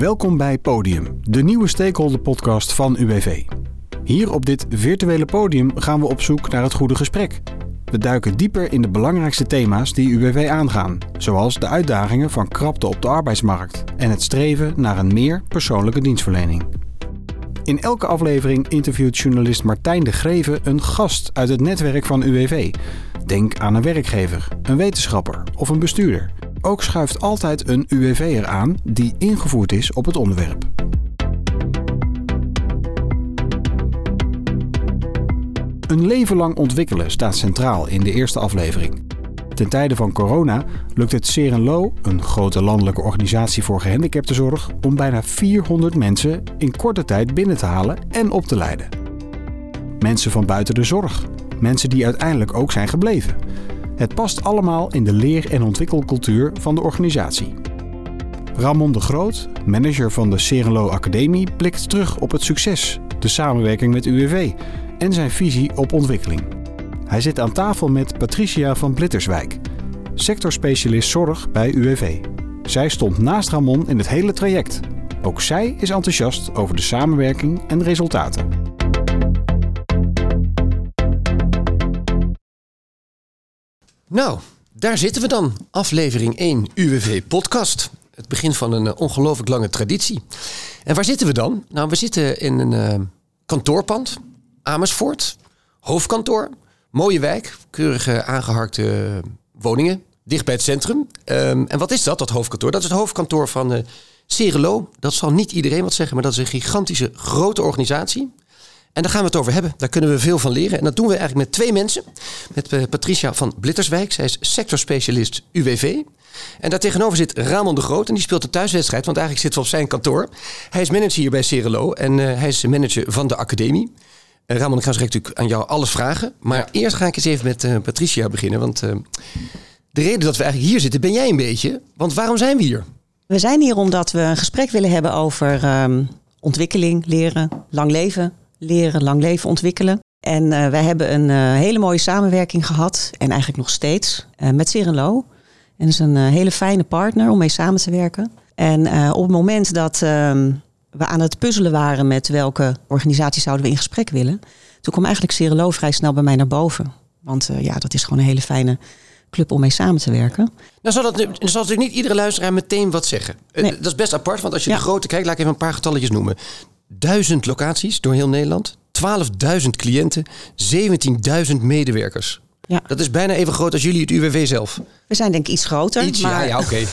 Welkom bij Podium, de nieuwe stakeholder podcast van UWV. Hier op dit virtuele podium gaan we op zoek naar het goede gesprek. We duiken dieper in de belangrijkste thema's die UWV aangaan, zoals de uitdagingen van krapte op de arbeidsmarkt en het streven naar een meer persoonlijke dienstverlening. In elke aflevering interviewt journalist Martijn de Greven een gast uit het netwerk van UWV. Denk aan een werkgever, een wetenschapper of een bestuurder. Ook schuift altijd een UWV'er aan die ingevoerd is op het onderwerp. Een leven lang ontwikkelen staat centraal in de eerste aflevering. Ten tijde van corona lukt het Serenlo, een grote landelijke organisatie voor gehandicaptenzorg, om bijna 400 mensen in korte tijd binnen te halen en op te leiden. Mensen van buiten de zorg, mensen die uiteindelijk ook zijn gebleven. Het past allemaal in de leer- en ontwikkelcultuur van de organisatie. Ramon de Groot, manager van de Serenlo Academie, blikt terug op het succes, de samenwerking met UWV en zijn visie op ontwikkeling. Hij zit aan tafel met Patricia van Blitterswijk, sectorspecialist zorg bij UWV. Zij stond naast Ramon in het hele traject. Ook zij is enthousiast over de samenwerking en resultaten. Nou, daar zitten we dan. Aflevering 1 UWV Podcast. Het begin van een uh, ongelooflijk lange traditie. En waar zitten we dan? Nou, we zitten in een uh, kantoorpand. Amersfoort. Hoofdkantoor. Mooie wijk. Keurige aangeharkte woningen. Dicht bij het centrum. Um, en wat is dat, dat hoofdkantoor? Dat is het hoofdkantoor van uh. Dat zal niet iedereen wat zeggen, maar dat is een gigantische grote organisatie. En daar gaan we het over hebben. Daar kunnen we veel van leren. En dat doen we eigenlijk met twee mensen. Met uh, Patricia van Blitterswijk. Zij is sectorspecialist UWV. En daar tegenover zit Ramon de Groot. En die speelt de thuiswedstrijd. Want eigenlijk zitten we op zijn kantoor. Hij is manager hier bij Cerelo. En uh, hij is manager van de academie. Uh, Ramon, ik ga zo natuurlijk aan jou alles vragen. Maar ja. eerst ga ik eens even met uh, Patricia beginnen. Want uh, de reden dat we eigenlijk hier zitten ben jij een beetje. Want waarom zijn we hier? We zijn hier omdat we een gesprek willen hebben over um, ontwikkeling, leren, lang leven. Leren, lang leven, ontwikkelen. En uh, wij hebben een uh, hele mooie samenwerking gehad. En eigenlijk nog steeds. Uh, met Serenlo. En dat is een hele fijne partner om mee samen te werken. En op het moment dat um, we aan het puzzelen waren met welke organisatie zouden we in gesprek willen. Toen kwam eigenlijk Cerelo vrij snel bij mij naar boven. Want ja, dat is gewoon een hele fijne club om mee samen te werken. Nou zal, dat, zal natuurlijk niet iedere luisteraar meteen wat zeggen. Nee. Dat is best apart, want als je ja. de grote kijkt, laat ik even een paar getalletjes noemen. Duizend locaties door heel Nederland. 12.000 cliënten. 17.000 medewerkers. Ja. Dat is bijna even groot als jullie het UWV zelf. We zijn denk ik iets groter. Iets, maar... Ja, ja oké. Okay.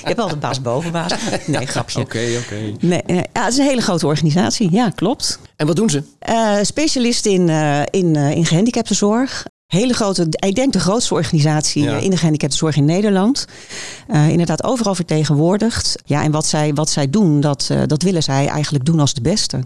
je hebt altijd baas boven baas. Nee, grapje. Oké, okay, oké. Okay. Nee, nee, ja, het is een hele grote organisatie. Ja, klopt. En wat doen ze? Uh, specialist in, uh, in, uh, in gehandicaptenzorg. Hele grote, ik denk de grootste organisatie ja. in de gehandicaptenzorg in Nederland. Uh, inderdaad overal vertegenwoordigd. Ja, en wat zij, wat zij doen, dat, uh, dat willen zij eigenlijk doen als de beste.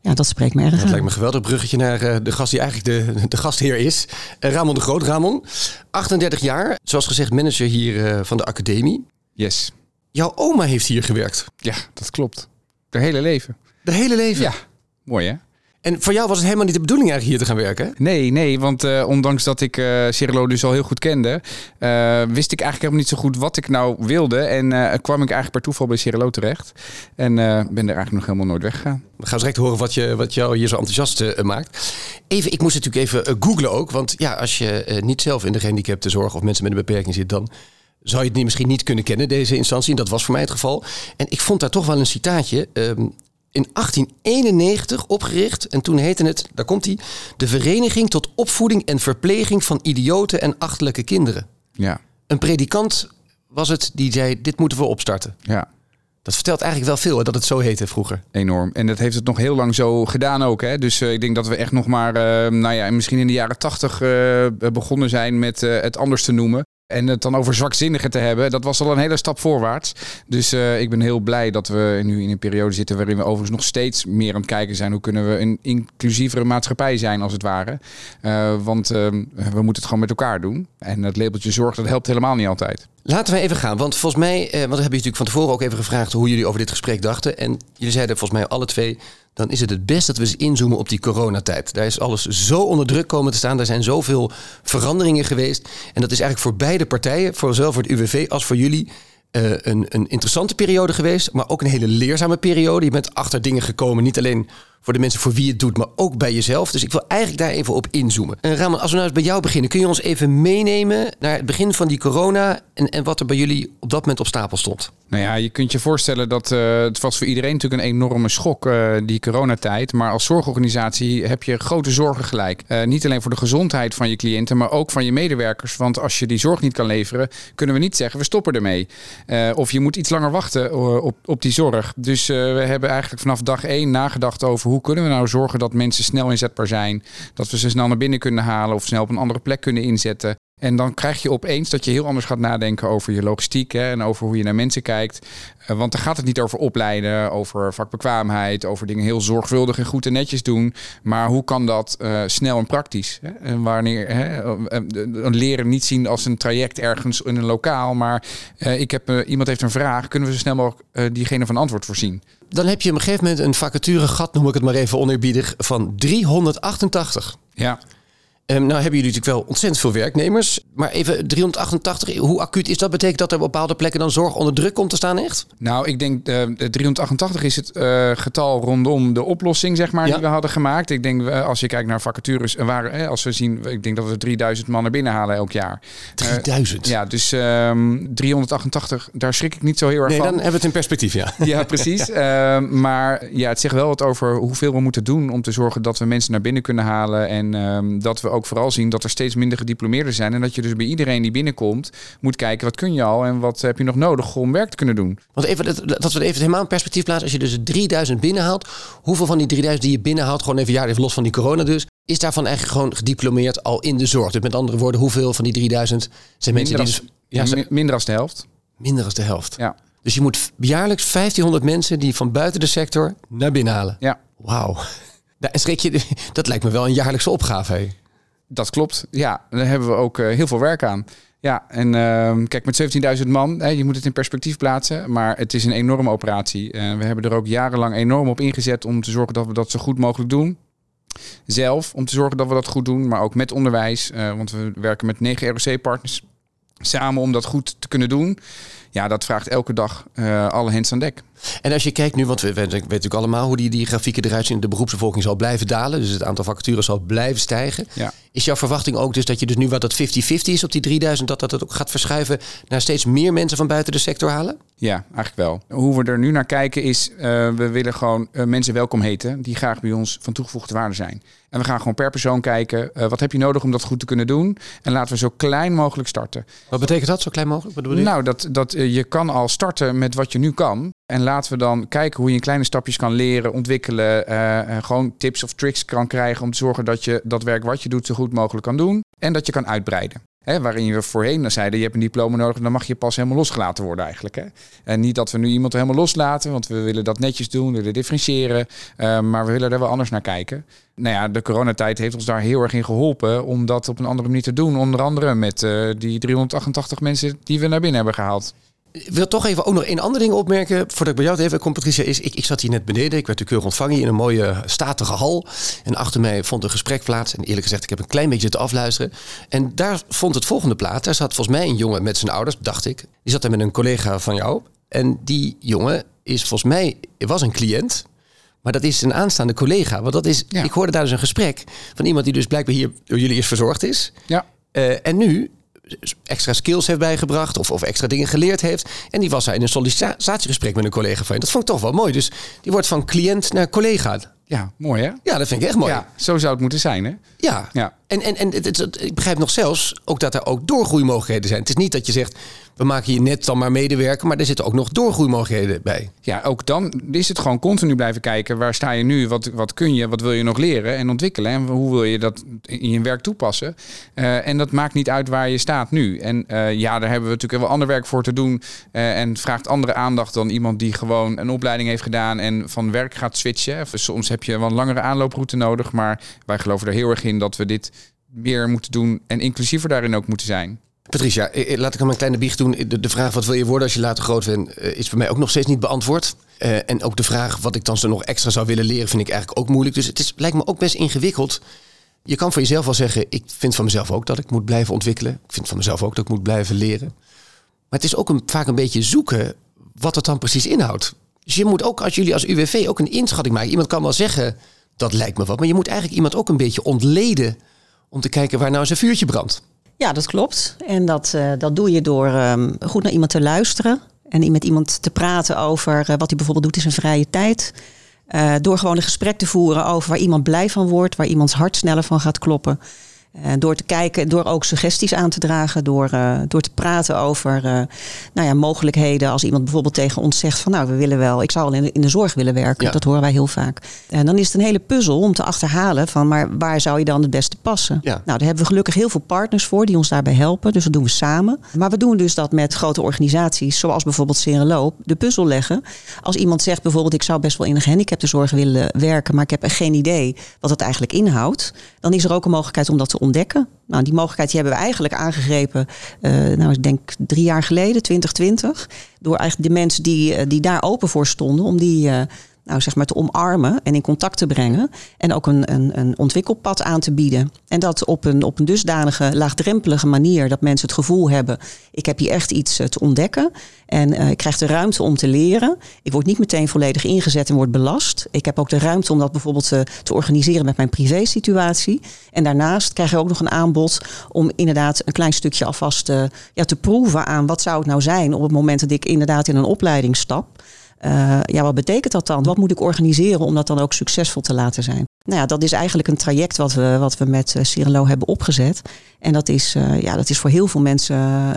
Ja, dat spreekt me erg Dat aan. lijkt me een geweldig bruggetje naar uh, de gast die eigenlijk de, de gastheer is. Ramon de Groot. Ramon, 38 jaar, zoals gezegd manager hier van de academie. Yes. Jouw oma heeft hier gewerkt. Ja, dat klopt. De hele leven. De hele leven? Ja. Mooi hè? En voor jou was het helemaal niet de bedoeling eigenlijk hier te gaan werken? Nee, nee, want uh, ondanks dat ik uh, Cirilo dus al heel goed kende, uh, wist ik eigenlijk helemaal niet zo goed wat ik nou wilde. En kwam ik eigenlijk per toeval bij Cirilo terecht. En ben er eigenlijk nog helemaal nooit weggegaan. We gaan direct horen wat, je, wat jou hier zo enthousiast maakt. Even, ik moest natuurlijk even googlen ook. Want ja, als je niet zelf in de gehandicaptenzorg of mensen met een beperking zit, dan zou je het niet, misschien niet kunnen kennen, deze instantie. En dat was voor mij het geval. En ik vond daar toch wel een citaatje. Um, in 1891 opgericht. En toen heette het, daar komt hij, de Vereniging tot Opvoeding en Verpleging van Idioten en Achterlijke Kinderen. Ja. Een predikant was het die zei, dit moeten we opstarten. Ja. Dat vertelt eigenlijk wel veel, hè, dat het zo heette vroeger. Enorm. En dat heeft het nog heel lang zo gedaan ook. Hè? Dus uh, ik denk dat we echt nog maar, uh, nou ja, misschien in de jaren tachtig uh, begonnen zijn met het anders te noemen. En het dan over zwakzinnigen te hebben, dat was al een hele stap voorwaarts. Dus uh, ik ben heel blij dat we nu in een periode zitten waarin we overigens nog steeds meer aan het kijken zijn. Hoe kunnen we een inclusievere maatschappij zijn, als het ware. Uh, want uh, we moeten het gewoon met elkaar doen. En het labeltje zorg, dat helpt helemaal niet altijd. Laten we even gaan, want volgens mij, want we hebben je natuurlijk van tevoren ook even gevraagd hoe jullie over dit gesprek dachten. En jullie zeiden volgens mij alle twee, dan is het het best dat we eens inzoomen op die coronatijd. Daar is alles zo onder druk komen te staan. Er zijn zoveel veranderingen geweest. En dat is eigenlijk voor beide partijen, voor zowel voor het UWV als voor jullie, eh, een, een interessante periode geweest, maar ook een hele leerzame periode. Je bent achter dingen gekomen, niet alleen voor de mensen voor wie het doet, maar ook bij jezelf. Dus ik wil eigenlijk daar even op inzoomen. En Ramon, als we nou eens bij jou beginnen, kun je ons even meenemen naar het begin van die corona en, en wat er bij jullie op dat moment op stapel stond? Nou ja, je kunt je voorstellen dat uh, het was voor iedereen natuurlijk een enorme schok, uh, die coronatijd. Maar als zorgorganisatie heb je grote zorgen gelijk. Uh, niet alleen voor de gezondheid van je cliënten, maar ook van je medewerkers. Want als je die zorg niet kan leveren, kunnen we niet zeggen we stoppen ermee. of je moet iets langer wachten op, op die zorg. Dus we hebben eigenlijk vanaf dag één nagedacht over hoe kunnen we nou zorgen dat mensen snel inzetbaar zijn. Dat we ze snel naar binnen kunnen halen of snel op een andere plek kunnen inzetten. En dan krijg je opeens dat je heel anders gaat nadenken over je logistiek hè, en over hoe je naar mensen kijkt. Uh, want dan gaat het niet over opleiden, over vakbekwaamheid, over dingen heel zorgvuldig en goed en netjes doen. Maar hoe kan dat uh, snel en praktisch? Hè? En wanneer hè, een leren niet zien als een traject ergens in een lokaal. Maar uh, ik heb, iemand heeft een vraag, kunnen we zo snel mogelijk diegene van antwoord voorzien? Dan heb je op een gegeven moment een vacature gat, noem ik het maar even oneerbiedig, van 388. Ja. Um, nou hebben jullie natuurlijk wel ontzettend veel werknemers. Maar even 388, hoe acuut is dat? Betekent dat er op bepaalde plekken dan zorg onder druk komt te staan echt? Nou, ik denk uh, 388 is het uh, getal rondom de oplossing, zeg maar, ja. die we hadden gemaakt. Ik denk, uh, als je kijkt naar vacatures, waren, als we zien, ik denk dat we 3000 mannen binnenhalen elk jaar. 3000? ja, dus um, 388, daar schrik ik niet zo heel erg nee, van. dan hebben we het in perspectief, ja. Ja, precies. Ehm, maar ja, het zegt wel wat over hoeveel we moeten doen om te zorgen dat we mensen naar binnen kunnen halen. En ehm, dat we ook vooral zien dat er steeds minder gediplomeerden zijn. En dat je dus bij iedereen die binnenkomt moet kijken wat kun je al en wat heb je nog nodig om werk te kunnen doen. Want even, dat, dat we even helemaal in perspectief plaatsen. Als je dus 3000 binnenhaalt, hoeveel van die 3000 die je binnenhaalt, gewoon even jaar even los van die corona dus, is daarvan eigenlijk gewoon gediplomeerd al in de zorg? Dus met andere woorden, hoeveel van die 3000 zijn minder mensen als, die dus... Ja, minder als de helft. Minder als de helft. Ja. Dus je moet jaarlijks 1500 mensen die van buiten de sector naar binnen halen. Ja. Wauw. Nou, schrik je, dat lijkt me wel een jaarlijkse opgave. Hè? Dat klopt. Ja, daar hebben we ook uh, heel veel werk aan. Ja, en uh, kijk, met 17.000 man, hè, je moet het in perspectief plaatsen, maar het is een enorme operatie. Uh, we hebben er ook jarenlang enorm op ingezet om te zorgen dat we dat zo goed mogelijk doen. Zelf, om te zorgen dat we dat goed doen, maar ook met onderwijs, uh, want we werken met negen ROC-partners samen om dat goed te kunnen doen. Ja, dat vraagt elke dag alle hens aan dek. En als je kijkt nu, want we weten natuurlijk allemaal hoe die, die grafieken eruit zien. De beroepsbevolking zal blijven dalen. Dus het aantal vacatures zal blijven stijgen. Ja. Is jouw verwachting ook dus dat je dus nu wat dat 50-50 is op die 3000, dat dat het ook gaat verschuiven naar steeds meer mensen van buiten de sector halen? Ja, eigenlijk wel. Hoe we er nu naar kijken is, uh, we willen gewoon uh, mensen welkom heten die graag bij ons van toegevoegde waarde zijn. En we gaan gewoon per persoon kijken, uh, wat heb je nodig om dat goed te kunnen doen? En laten we zo klein mogelijk starten. Wat betekent dat, zo klein mogelijk? Wat nou, dat, dat je kan al starten met wat je nu kan. En laten we dan kijken hoe je in kleine stapjes kan leren, ontwikkelen. Uh, gewoon tips of tricks kan krijgen om te zorgen dat je dat werk wat je doet zo goed mogelijk kan doen. En dat je kan uitbreiden. Hè, waarin we voorheen zeiden, je hebt een diploma nodig, dan mag je pas helemaal losgelaten worden eigenlijk. Hè? En niet dat we nu iemand helemaal loslaten, want we willen dat netjes doen, we willen differentiëren. Uh, maar we willen er wel anders naar kijken. Nou ja, de coronatijd heeft ons daar heel erg in geholpen om dat op een andere manier te doen. Onder andere met die 388 mensen die we naar binnen hebben gehaald. Ik wil toch even ook nog één ander ding opmerken. Voordat ik bij jou even kom, Patricia. Is, ik, ik zat hier net beneden. Ik werd de keurig ontvangen in een mooie statige hal. En achter mij vond een gesprek plaats. En eerlijk gezegd, ik heb een klein beetje te afluisteren. En daar vond het volgende plaats. Daar zat volgens mij een jongen met zijn ouders, dacht ik. Die zat daar met een collega van jou. En die jongen is volgens mij, was een cliënt. Maar dat is een aanstaande collega. Want dat is, ja. ik hoorde daar dus een gesprek van iemand die dus blijkbaar hier door jullie eerst verzorgd is. Ja. Uh, en nu extra skills heeft bijgebracht of, of extra dingen geleerd heeft. En die was hij in een sollicitatiegesprek met een collega van je. Dat vond ik toch wel mooi. Dus die wordt van cliënt naar collega. Ja, mooi hè? Ja, dat vind ik echt mooi. Ja, zo zou het moeten zijn hè? Ja. ja. En, en, en het, het, ik begrijp nog zelfs ook dat er ook doorgroeimogelijkheden zijn. Het is niet dat je zegt, we maken je net dan maar medewerker, maar er zitten ook nog doorgroeimogelijkheden bij. Ja, ook dan is het gewoon continu blijven kijken. Waar sta je nu? Wat, wat kun je? Wat wil je nog leren en ontwikkelen? En hoe wil je dat in je werk toepassen? Uh, en dat maakt niet uit waar je staat nu. En uh, ja, daar hebben we natuurlijk wel ander werk voor te doen. Uh, en vraagt andere aandacht dan iemand die gewoon een opleiding heeft gedaan en van werk gaat switchen. Soms heb je wel een langere aanlooproute nodig. Maar wij geloven er heel erg in dat we dit meer moeten doen en inclusiever daarin ook moeten zijn. Patricia, laat ik hem een kleine biecht doen. De, vraag wat wil je worden als je later groot bent, is bij mij ook nog steeds niet beantwoord. En ook de vraag wat ik dan zo nog extra zou willen leren, vind ik eigenlijk ook moeilijk. Dus het is, lijkt me ook best ingewikkeld. Je kan voor jezelf wel zeggen, ik vind van mezelf ook dat ik moet blijven ontwikkelen. Ik vind van mezelf ook dat ik moet blijven leren. Maar het is ook een, vaak een beetje zoeken wat het dan precies inhoudt. Dus je moet ook, als jullie als UWV ook een inschatting maken. Iemand kan wel zeggen, dat lijkt me wat. Maar je moet eigenlijk iemand ook een beetje ontleden om te kijken waar nou zijn vuurtje brandt. Ja, dat klopt. En dat, uh, dat doe je door um, goed naar iemand te luisteren. En met iemand te praten over uh, wat hij bijvoorbeeld doet in zijn vrije tijd. Uh, door gewoon een gesprek te voeren over waar iemand blij van wordt, waar iemands hart sneller van gaat kloppen. Uh, door te kijken, door ook suggesties aan te dragen, door, uh, door te praten over uh, nou ja, mogelijkheden. Als iemand bijvoorbeeld tegen ons zegt van nou, we willen wel, ik zou wel in de, in de zorg willen werken. Ja. Dat horen wij heel vaak. En dan is het een hele puzzel om te achterhalen van maar waar zou je dan het beste passen? Ja. Nou, daar hebben we gelukkig heel veel partners voor die ons daarbij helpen. Dus dat doen we samen. Maar we doen dus dat met grote organisaties, zoals bijvoorbeeld Serenloop, de puzzel leggen. Als iemand zegt bijvoorbeeld ik zou best wel in de gehandicaptenzorg willen werken, maar ik heb geen idee wat het eigenlijk inhoudt. Dan is er ook een mogelijkheid om dat te ontdekken. Nou, die mogelijkheid die hebben we eigenlijk aangegrepen, uh, nou, ik denk drie jaar geleden, 2020. Door eigenlijk de mensen die, die daar open voor stonden, om die uh, nou, zeg maar te omarmen en in contact te brengen. En ook een, een, een ontwikkelpad aan te bieden. En dat op een, op een dusdanige laagdrempelige manier dat mensen het gevoel hebben: ik heb hier echt iets te ontdekken. En uh, ik krijg de ruimte om te leren. Ik word niet meteen volledig ingezet en word belast. Ik heb ook de ruimte om dat bijvoorbeeld te, te organiseren met mijn privésituatie. En daarnaast krijg je ook nog een aanbod om inderdaad een klein stukje alvast ja, te proeven aan wat zou het nou zijn op het moment dat ik inderdaad in een opleiding stap. Uh, ja, wat betekent dat dan? Wat moet ik organiseren om dat dan ook succesvol te laten zijn? Nou ja, dat is eigenlijk een traject wat we, wat we met uh, Cirelo hebben opgezet. En dat is, uh, ja, dat is voor heel veel mensen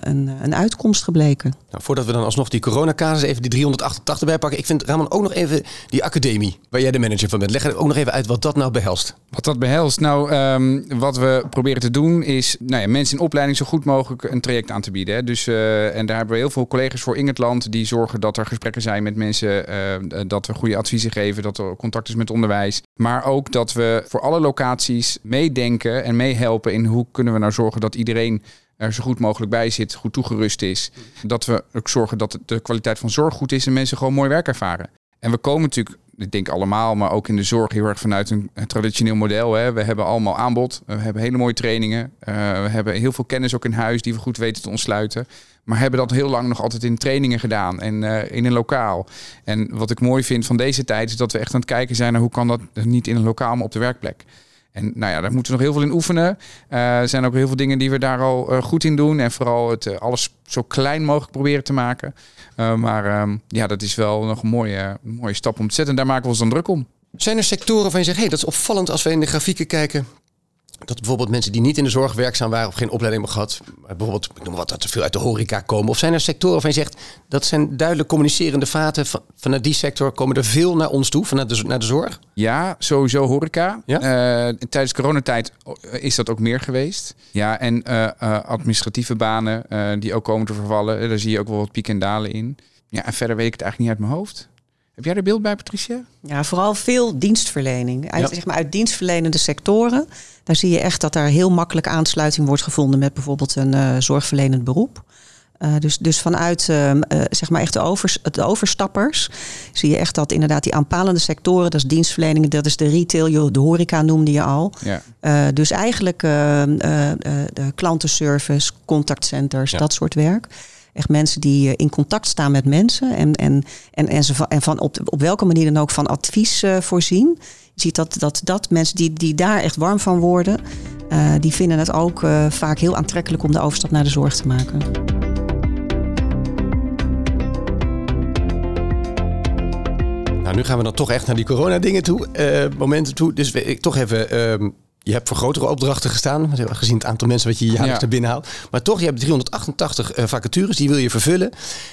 een, een uitkomst gebleken. Nou, voordat we dan alsnog die coronacasus even die 388 bijpakken. Ik vind Ramon ook nog even die academie waar jij de manager van bent. Leg er ook nog even uit wat dat nou behelst. Wat dat behelst? Nou, um, wat we proberen te doen is nou ja, mensen in opleiding zo goed mogelijk een traject aan te bieden. Hè. Dus, uh, en daar hebben we heel veel collega's voor in het land die zorgen dat er gesprekken zijn met mensen. Uh, dat we goede adviezen geven, dat er contact is met onderwijs. Maar ook dat we voor alle locaties meedenken en meehelpen in hoe kunnen we nou zorgen dat iedereen er zo goed mogelijk bij zit, goed toegerust is. Dat we ook zorgen dat de kwaliteit van zorg goed is en mensen gewoon mooi werk ervaren. En we komen natuurlijk, ik denk allemaal, maar ook in de zorg heel erg vanuit een, traditioneel model. Hè. We hebben allemaal aanbod, we hebben hele mooie trainingen, uh, we hebben heel veel kennis ook in huis die we goed weten te ontsluiten. Maar hebben dat heel lang nog altijd in trainingen gedaan en uh, in een lokaal. En wat ik mooi vind van deze tijd is dat we echt aan het kijken zijn naar hoe kan dat niet in een lokaal, maar op de werkplek. En nou ja, daar moeten we nog heel veel in oefenen. Uh, er zijn ook heel veel dingen die we daar al uh, goed in doen. En vooral het uh, alles zo klein mogelijk proberen te maken. maar um, ja, dat is wel nog een mooie, mooie stap om te zetten. En daar maken we ons dan druk om. Zijn er sectoren waarvan je zegt, hey, dat is opvallend als we in de grafieken kijken dat bijvoorbeeld mensen die niet in de zorg werkzaam waren of geen opleiding hebben gehad, bijvoorbeeld, ik noem wat, dat er veel uit de horeca komen? Of zijn er sectoren waarvan je zegt, dat zijn duidelijk communicerende vaten van, vanuit die sector, komen er veel naar ons toe, vanuit de, naar de zorg? Ja, sowieso horeca. Ja? Uh, tijdens coronatijd is dat ook meer geweest. Ja, en uh, uh, administratieve banen die ook komen te vervallen, daar zie je ook wel wat piek en dalen in. Ja, en verder weet ik het eigenlijk niet uit mijn hoofd. Heb jij er beeld bij, Patricia? Ja, vooral veel dienstverlening. Uit, ja. zeg maar, uit dienstverlenende sectoren. Daar zie je echt dat daar heel makkelijk aansluiting wordt gevonden met bijvoorbeeld een uh, zorgverlenend beroep. Uh, dus, dus vanuit uh, zeg maar echt de, overs, de overstappers zie je echt dat inderdaad die aanpalende sectoren, dat is dienstverlening, dat is de retail, de horeca noemde je al. Ja. dus eigenlijk de klantenservice, contactcenters, ja. dat soort werk. Echt mensen die in contact staan met mensen en, en, en, en, ze van, en van op, op welke manier dan ook van advies uh, voorzien. Je ziet dat, dat, dat mensen die, die daar echt warm van worden, uh, die vinden het ook vaak heel aantrekkelijk om de overstap naar de zorg te maken. Nou, nu gaan we dan toch echt naar die corona-dingen toe, momenten toe. Dus ik toch even ehm, je hebt voor grotere opdrachten gestaan, gezien het aantal mensen wat je jaarlijks ja. er binnen haalt. Maar toch, je hebt 388 uh, vacatures, die wil je vervullen.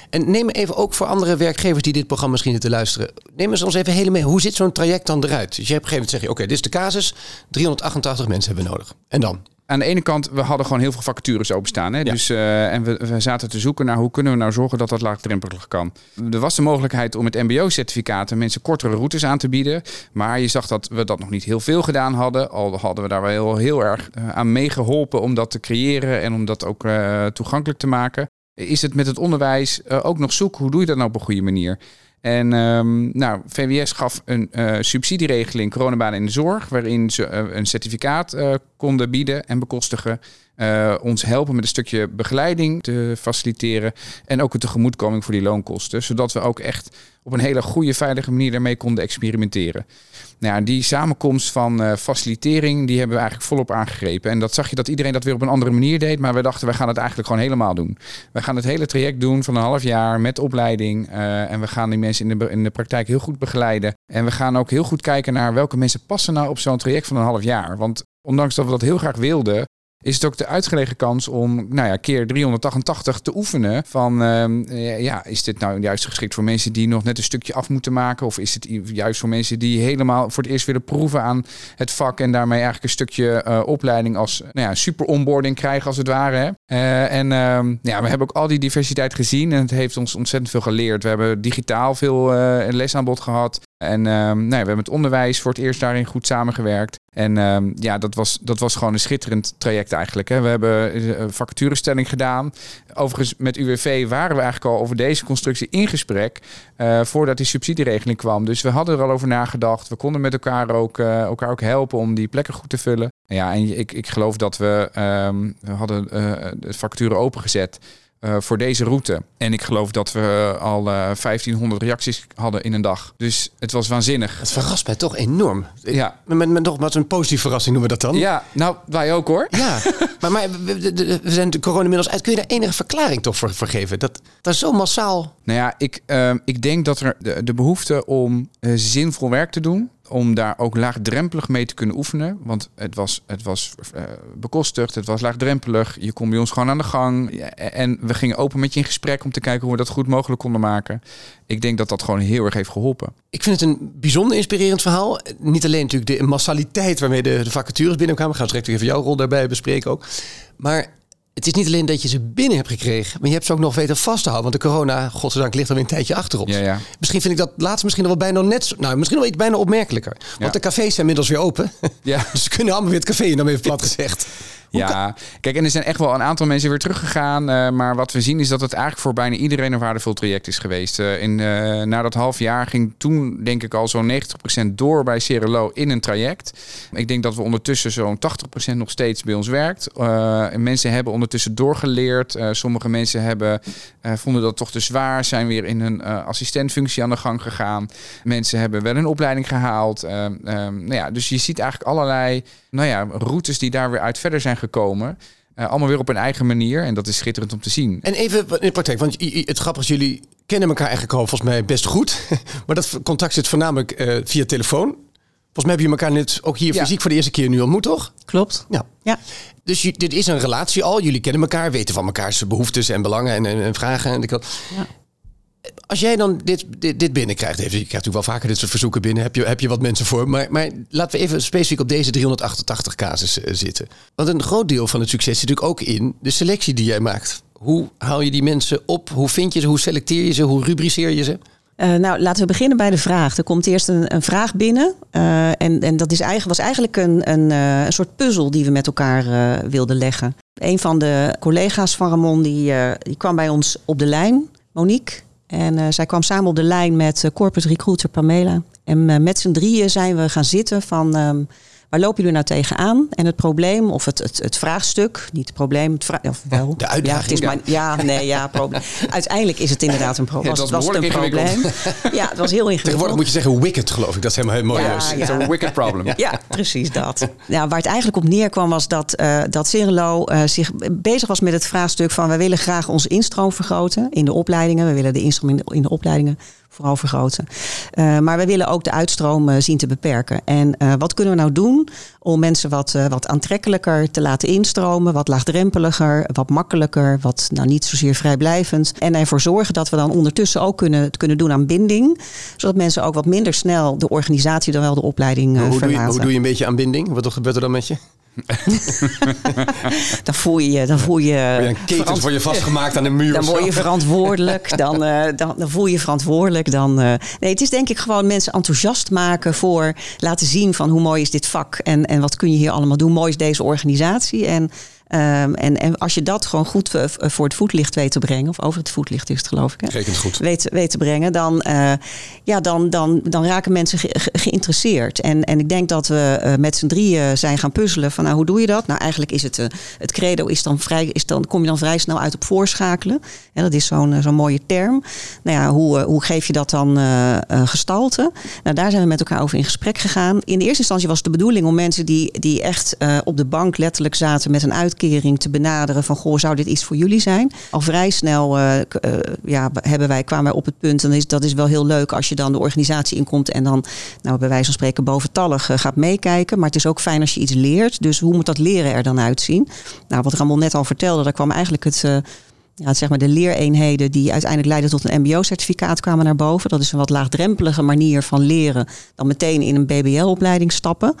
En neem even ook voor andere werkgevers die dit programma misschien zitten luisteren. Neem eens ons even helemaal mee. Hoe zit zo'n traject dan eruit? Dus je hebt op een gegeven moment zeg je, oké, okay, dit is de casus. 388 mensen hebben we nodig. En dan? Aan de ene kant, we hadden gewoon heel veel vacatures openstaan. Hè? Ja. Dus, uh, en we, we, zaten te zoeken naar hoe kunnen we nou zorgen dat dat laagdrempelig kan. Er was de mogelijkheid om met mbo-certificaten mensen kortere routes aan te bieden. Maar je zag dat we dat nog niet heel veel gedaan hadden. Al hadden we daar wel heel, heel erg uh, aan meegeholpen om dat te creëren en om dat ook uh, toegankelijk te maken. Is het met het onderwijs ook nog zoek? Hoe doe je dat nou op een goede manier? En um, nou, VWS gaf een uh, subsidieregeling coronabanen in de zorg, waarin ze uh, een certificaat uh, konden bieden en bekostigen. ons helpen met een stukje begeleiding te faciliteren en ook een tegemoetkoming voor die loonkosten, zodat we ook echt op een hele goede, veilige manier daarmee konden experimenteren. Nou ja, die samenkomst van uh, facilitering, die hebben we eigenlijk volop aangegrepen. En dat zag je dat iedereen dat weer op een andere manier deed. Maar we dachten, we gaan het eigenlijk gewoon helemaal doen. We gaan het hele traject doen van een half jaar met opleiding. Uh, en we gaan die mensen in de, in de praktijk heel goed begeleiden. En we gaan ook heel goed kijken naar welke mensen passen nou op zo'n traject van een half jaar. Want ondanks dat we dat heel graag wilden, is het ook de uitgelegen kans om nou ja, keer 388 te oefenen. Van uh, ja, is dit nou juist geschikt voor mensen die nog net een stukje af moeten maken? Of is het juist voor mensen die helemaal voor het eerst willen proeven aan het vak en daarmee eigenlijk een stukje uh, opleiding als nou ja, super onboarding krijgen als het ware. Uh, en ehm, ja, we hebben ook al die diversiteit gezien en het heeft ons ontzettend veel geleerd. We hebben digitaal veel lesaanbod gehad. En um, nou we hebben het onderwijs voor het eerst daarin goed samengewerkt. En um, ja, dat was, dat was gewoon een schitterend traject eigenlijk. Hè. We hebben een vacaturestelling gedaan. Overigens, met UWV waren we eigenlijk al over deze constructie in gesprek. Uh, voordat die subsidieregeling kwam. Dus we hadden er al over nagedacht. We konden met elkaar ook, uh, elkaar ook helpen om die plekken goed te vullen. Ja, en ik, ik geloof dat we, um, we hadden uh, de vacature opengezet. Uh, voor deze route. En ik geloof dat we al uh, 1500 reacties hadden in een dag. Dus het was waanzinnig. Het verrast mij toch enorm. Ja. Met, met nogmaals een positieve verrassing noemen we dat dan. Ja, nou, wij ook hoor. Ja, maar, maar we, we, we zijn de corona inmiddels uit. Kun je daar enige verklaring toch voor, voor geven? Dat, dat is zo massaal... Nou ja, ik, uh, ik denk dat er de, de behoefte om uh, zinvol werk te doen om daar ook laagdrempelig mee te kunnen oefenen. Want het was, het was uh, bekostigd, het was laagdrempelig. Je kon bij ons gewoon aan de gang. En we gingen open met je in gesprek om te kijken hoe we dat goed mogelijk konden maken. Ik denk dat dat gewoon heel erg heeft geholpen. Ik vind het een bijzonder inspirerend verhaal. Niet alleen natuurlijk de massaliteit waarmee de, vacatures binnenkwamen. We gaan direct even jouw rol daarbij bespreken ook. Maar het is niet alleen dat je ze binnen hebt gekregen, maar je hebt ze ook nog weten vast te houden. Want de corona, godzijdank, ligt alweer een tijdje achter ons. Ja, ja. Misschien vind ik dat laatst misschien wel bijna net zo, nou, misschien wel iets bijna opmerkelijker. Want Ja. de cafés zijn inmiddels weer open. Ja. dus ze kunnen allemaal weer het café in, dan even plat gezegd. Ja, kijk, en er zijn echt wel een aantal mensen weer teruggegaan. eh, maar wat we zien is dat het eigenlijk voor bijna iedereen een waardevol traject is geweest. Eh, in, eh, na dat half jaar ging toen denk ik al zo'n 90% door bij Cerelo in een traject. Ik denk dat we ondertussen zo'n 80% nog steeds bij ons werkt. En mensen hebben ondertussen doorgeleerd. Sommige mensen hebben, vonden dat toch te zwaar, zijn weer in een eh, assistentfunctie aan de gang gegaan. Mensen hebben wel een opleiding gehaald. Eh, eh, nou ja, dus je ziet eigenlijk allerlei nou ja, routes die daar weer uit verder zijn gekomen. Eh, allemaal weer op een eigen manier. En dat is schitterend om te zien. En even in de praktijk, want het grappige is, jullie kennen elkaar eigenlijk al volgens mij best goed. maar dat contact zit voornamelijk eh, via telefoon. Volgens mij hebben jullie elkaar net ook hier Ja. fysiek voor de eerste keer nu ontmoet, toch? Klopt. Ja. Ja. Dus je- dit is een relatie al. Jullie kennen elkaar, weten van elkaars behoeftes en belangen en, en, en vragen. En ik had- Ja. Als jij dan dit, dit, binnenkrijgt, even, je krijgt natuurlijk wel vaker dit soort verzoeken binnen, heb je, heb je wat mensen voor. Maar, maar laten we even specifiek op deze 388 casus eh, zitten. Want een groot deel van het succes zit natuurlijk ook in de selectie die jij maakt. Hoe haal je die mensen op? Hoe vind je ze? Hoe selecteer je ze? Hoe rubriceer je ze? Eh, nou, laten we beginnen bij de vraag. Er komt eerst een, een vraag binnen. eh, en en dat is eigenlijk, was eigenlijk een, een, een soort puzzel die we met elkaar wilden leggen. Een van de collega's van Ramon die, die kwam bij ons op de lijn, Monique. En eh, zij kwam samen op de lijn met eh, corporate recruiter Pamela. En eh, met z'n drieën zijn we gaan zitten van... ehm, waar lopen jullie nou tegenaan? En het probleem, of het, het, het vraagstuk, niet het probleem, het vra- of wel. de uitdaging, Ja, het is maar, ja, nee, ja, probleem. Uiteindelijk is het inderdaad een probleem. Ja, het was, was het een probleem. Ja, het was heel ingewikkeld. Tegenwoordig moet je zeggen wicked, geloof ik. Dat is helemaal heel mooi. Ja, een wicked problem. Ja, precies dat. Ja, waar het eigenlijk op neerkwam was dat, eh dat eh, zich bezig was met het vraagstuk van... wij willen graag onze instroom vergroten in de opleidingen. We willen de instroom in de, in de opleidingen vooral vergroten. Eh, maar we willen ook de uitstroom eh, zien te beperken. En eh, wat kunnen we nou doen om mensen wat, wat aantrekkelijker te laten instromen... wat laagdrempeliger, wat makkelijker, wat nou niet zozeer vrijblijvend... en ervoor zorgen dat we dan ondertussen ook kunnen, het kunnen doen aan binding... zodat mensen ook wat minder snel de organisatie dan wel de opleiding hoe, doe je, verlaten. hoe doe je een beetje aan binding? Wat gebeurt er dan met je? Dan voel je dan voel je. Word je een ketens voor je vastgemaakt aan de muur? dan word je verantwoordelijk. Dan, eh, dan, dan voel je verantwoordelijk. Dan, eh, nee, het is denk ik gewoon mensen enthousiast maken voor laten zien van hoe mooi is dit vak en, en wat kun je hier allemaal doen. Mooi is deze organisatie. En Ehm, en, en als je dat gewoon goed eh, voor het voetlicht weet te brengen, of over het voetlicht is het geloof ik. Hè? Rekent goed. Weet, weet te brengen, dan, eh, ja, dan, dan, dan raken mensen ge- ge- geïnteresseerd. En, en ik denk dat we eh, met z'n drieën zijn gaan puzzelen van nou, hoe doe je dat? Nou, eigenlijk is het, het credo is dan vrij, is dan, kom je dan vrij snel uit op voorschakelen. En dat is zo'n zo'n mooie term. Nou ja, hoe, hoe geef je dat dan gestalte? Nou, daar zijn we met elkaar over in gesprek gegaan. In de eerste instantie was de bedoeling om mensen die, die echt op de bank letterlijk zaten met een te benaderen van goh, zou dit iets voor jullie zijn? Al vrij snel eh, eh, ja, hebben wij, kwamen wij op het punt, en is, dat is wel heel leuk als je dan de organisatie inkomt en dan nou, bij wijze van spreken boventallig eh, gaat meekijken. Maar het is ook fijn als je iets leert. Dus hoe moet dat leren er dan uitzien? Nou, wat Ramon net al vertelde, daar kwam eigenlijk het. eh, ja, zeg maar de leereenheden die uiteindelijk leiden tot een MBO-certificaat kwamen naar boven. Dat is een wat laagdrempelige manier van leren dan meteen in een BBL-opleiding stappen.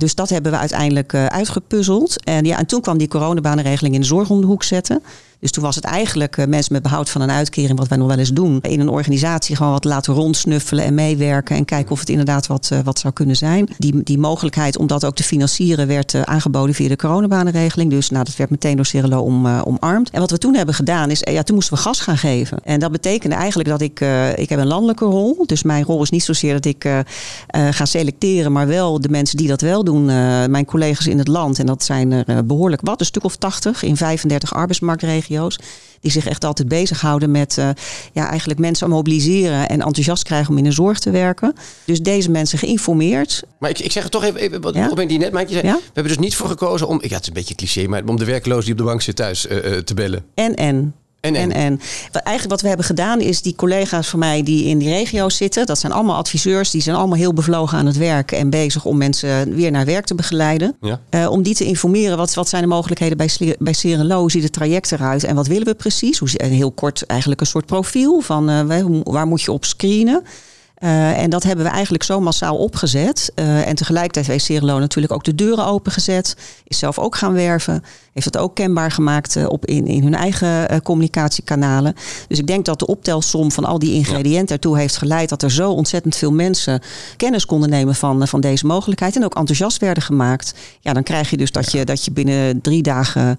Dus dat hebben we uiteindelijk eh, uitgepuzzeld. En, ja, en toen kwam die coronabanenregeling in de zorg om de hoek zetten. Dus toen was het eigenlijk eh, mensen met behoud van een uitkering, wat wij nog wel eens doen, in een organisatie gewoon wat laten rondsnuffelen en meewerken en kijken of het inderdaad wat, eh, wat zou kunnen zijn. Die, die mogelijkheid om dat ook te financieren werd eh, aangeboden via de coronabanenregeling. Dus nou, dat werd meteen door Cirelo om, omarmd. En wat we toen hebben gedaan is, ja, toen moesten we gas gaan geven. En dat betekende eigenlijk dat ik, ik heb een landelijke rol. Dus mijn rol is niet zozeer dat ik ga selecteren, maar wel de mensen die dat wel doen, mijn collega's in het land. En dat zijn er eh, behoorlijk wat, een stuk of 80 in 35 arbeidsmarktregio's. Die zich echt altijd bezighouden met eh, ja, eigenlijk mensen mobiliseren en enthousiast krijgen om in de zorg te werken. Dus deze mensen geïnformeerd. Maar ik, ik zeg het toch even, even wat Ja? die net maakte. Je zei, Ja? We hebben dus niet voor gekozen om, ja het is een beetje cliché, maar om de werkloos die op de bank zit thuis eh, eh, te bellen. En en. En, en. En. Wat, eigenlijk wat we hebben gedaan is die collega's van mij die in die regio's zitten. Dat zijn allemaal adviseurs. Die zijn allemaal heel bevlogen aan het werk. En bezig om mensen weer naar werk te begeleiden. Ja. Eh, om die te informeren. Wat, wat zijn de mogelijkheden bij, bij Serenlo? Hoe ziet het traject eruit? En wat willen we precies? Hoe, heel kort eigenlijk een soort profiel. Van eh, waar moet je op screenen? Eh, en dat hebben we eigenlijk zo massaal opgezet. Eh, en tegelijkertijd heeft Serelo natuurlijk ook de deuren opengezet. Is zelf ook gaan werven. Heeft dat ook kenbaar gemaakt eh, op in, in hun eigen communicatiekanalen. Dus ik denk dat de optelsom van al die ingrediënten ertoe heeft geleid dat er zo ontzettend veel mensen kennis konden nemen van, van deze mogelijkheid. En ook enthousiast werden gemaakt. Ja, dan krijg je dus dat, je, dat je binnen drie dagen.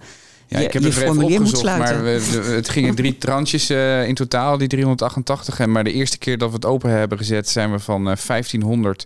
Ja, je, ik heb je het er even opgezocht, maar we, het gingen drie tranches eh, in totaal, die 388. En maar de eerste keer dat we het open hebben gezet, zijn we van eh, 1500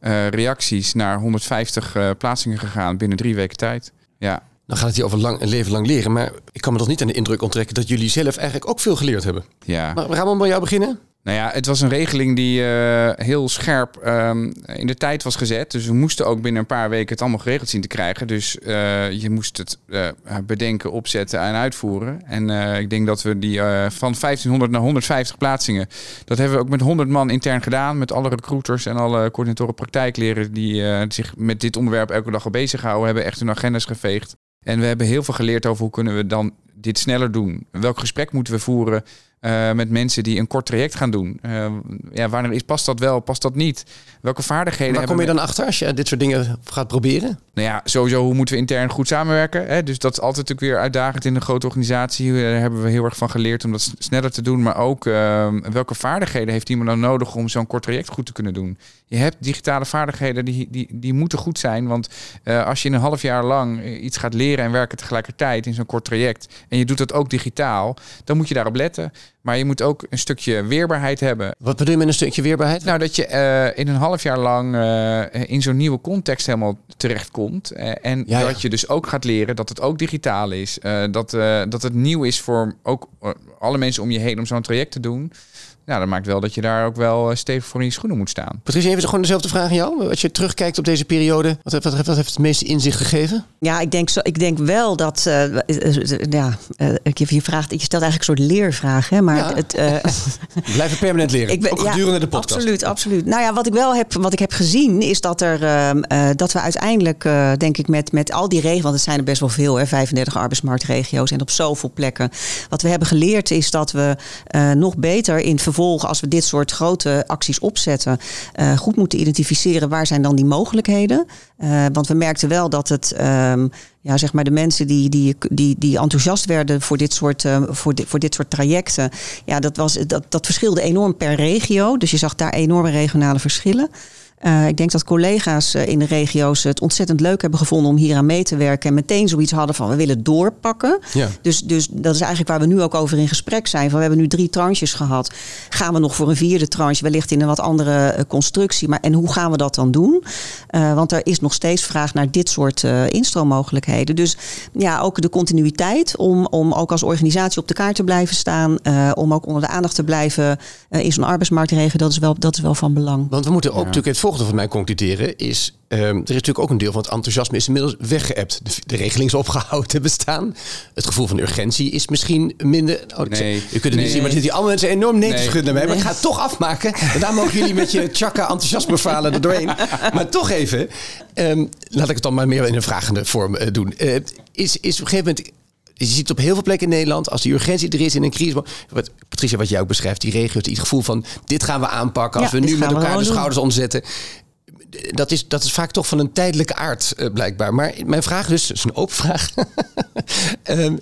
eh, reacties naar 150 eh, plaatsingen gegaan binnen drie weken tijd. Ja, Dan gaat het hier over lang, een leven lang leren. Maar ik kan me toch niet aan de indruk onttrekken dat jullie zelf eigenlijk ook veel geleerd hebben. ja. Maar Ramon, bij jou beginnen? Nou ja, het was een regeling die eh, heel scherp ehm, in de tijd was gezet. Dus we moesten ook binnen een paar weken het allemaal geregeld zien te krijgen. Dus eh, je moest het eh, bedenken, opzetten en uitvoeren. En ik denk dat we die van 1500 naar 150 plaatsingen... dat hebben we ook met 100 man intern gedaan. Met alle recruiters en alle coördinatoren praktijkleren... die zich met dit onderwerp elke dag al bezighouden. Hebben echt hun agendas geveegd. En we hebben heel veel geleerd over hoe kunnen we dan dit sneller doen. Welk gesprek moeten we voeren eh, met mensen die een kort traject gaan doen? Eh, ja, wanneer is, past dat wel, past dat niet? Welke vaardigheden Waar kom je dan achter als je dit soort dingen gaat proberen? Nou ja, sowieso hoe moeten we intern goed samenwerken? Hè? Dus dat is altijd natuurlijk weer uitdagend in een grote organisatie. Daar hebben we heel erg van geleerd om dat sneller te doen. Maar ook eh, welke vaardigheden heeft iemand nou nodig om zo'n kort traject goed te kunnen doen? Je hebt digitale vaardigheden die, die, die moeten goed zijn. Want eh, als je in een half jaar lang eh, iets gaat leren en werken tegelijkertijd in zo'n kort traject. en je doet dat ook digitaal, dan moet je daarop letten. Maar je moet ook een stukje weerbaarheid hebben. Wat bedoel je met een stukje weerbaarheid? Nou, dat je eh, in een half jaar lang eh, in zo'n nieuwe context helemaal terechtkomt. Eh, en Ja, ja. dat je dus ook gaat leren dat het ook digitaal is. Dat, dat het nieuw is voor ook alle mensen om je heen om zo'n traject te doen. Nou, dat maakt wel dat je daar ook wel eh, stevig voor in je schoenen moet staan. Patricia, even gewoon dezelfde vraag aan jou. Als je terugkijkt op deze periode, wat, wat, wat heeft het meeste inzicht gegeven? Ja, ik denk, zo, ik denk wel dat. ja, ik heb je vraagt. Je stelt eigenlijk een soort leervraag, hè? Maar Ja. het. eh, Blijven permanent leren. Ik ben- ook ja, gedurende de podcast. Absoluut, absoluut. Nou ja, wat ik wel heb, wat ik heb gezien, is dat er ehm, eh, dat we uiteindelijk, eh, denk ik, met, met al die regio's, want het zijn er best wel veel, hè, 35 arbeidsmarktregio's en op zoveel plekken. Wat we hebben geleerd is dat we eh, nog beter in het als we dit soort grote acties opzetten, eh, goed moeten identificeren waar zijn dan die mogelijkheden. Eh, want we merkten wel dat het. ehm, ja, zeg maar de mensen die, die, die, die enthousiast werden voor dit soort, eh, voor voor dit soort trajecten. Ja, dat, was, dat, dat verschilde enorm per regio. Dus je zag daar enorme regionale verschillen. Uh, ik denk dat collega's uh, in de regio's het ontzettend leuk hebben gevonden om hier aan mee te werken. En meteen zoiets hadden van we willen doorpakken. Ja. Dus, dus dat is eigenlijk waar we nu ook over in gesprek zijn. Van, we hebben nu drie tranches gehad. Gaan we nog voor een vierde tranche, wellicht in een wat andere uh, constructie. Maar, en hoe gaan we dat dan doen? want er is nog steeds vraag naar dit soort instroommogelijkheden. Dus ja, ook de continuïteit om, om ook als organisatie op de kaart te blijven staan. om ook onder de aandacht te blijven in zo'n arbeidsmarktregio. Dat is wel, dat is wel van belang. Want we moeten ook natuurlijk het volgende van mij concluderen is... Um, er is natuurlijk ook een deel van het enthousiasme is inmiddels weggeëpt. De, de regeling is opgehouden te bestaan. Het gevoel van urgentie is misschien minder... Oh, Nee. je kunt het Nee. niet zien, maar die allemaal mensen enorm nee, te schudden naar mij. Maar ik ga het toch afmaken. En daar mogen jullie met je chakka enthousiasme falen er doorheen. Maar toch even, ehm, laat ik het dan maar meer in een vragende vorm eh, doen. Eh, is, is op een gegeven moment... Je ziet op heel veel plekken in Nederland, als die urgentie er is in een crisis. Wat, Patricia, wat jij ook beschrijft, die regio's, die het gevoel van dit gaan we aanpakken als Ja, we nu met elkaar de gewoon doen. schouders onderzetten. Dat is, dat is vaak toch van een tijdelijke aard, eh, blijkbaar. Maar mijn vraag dus, dat is een open vraag. Ehm,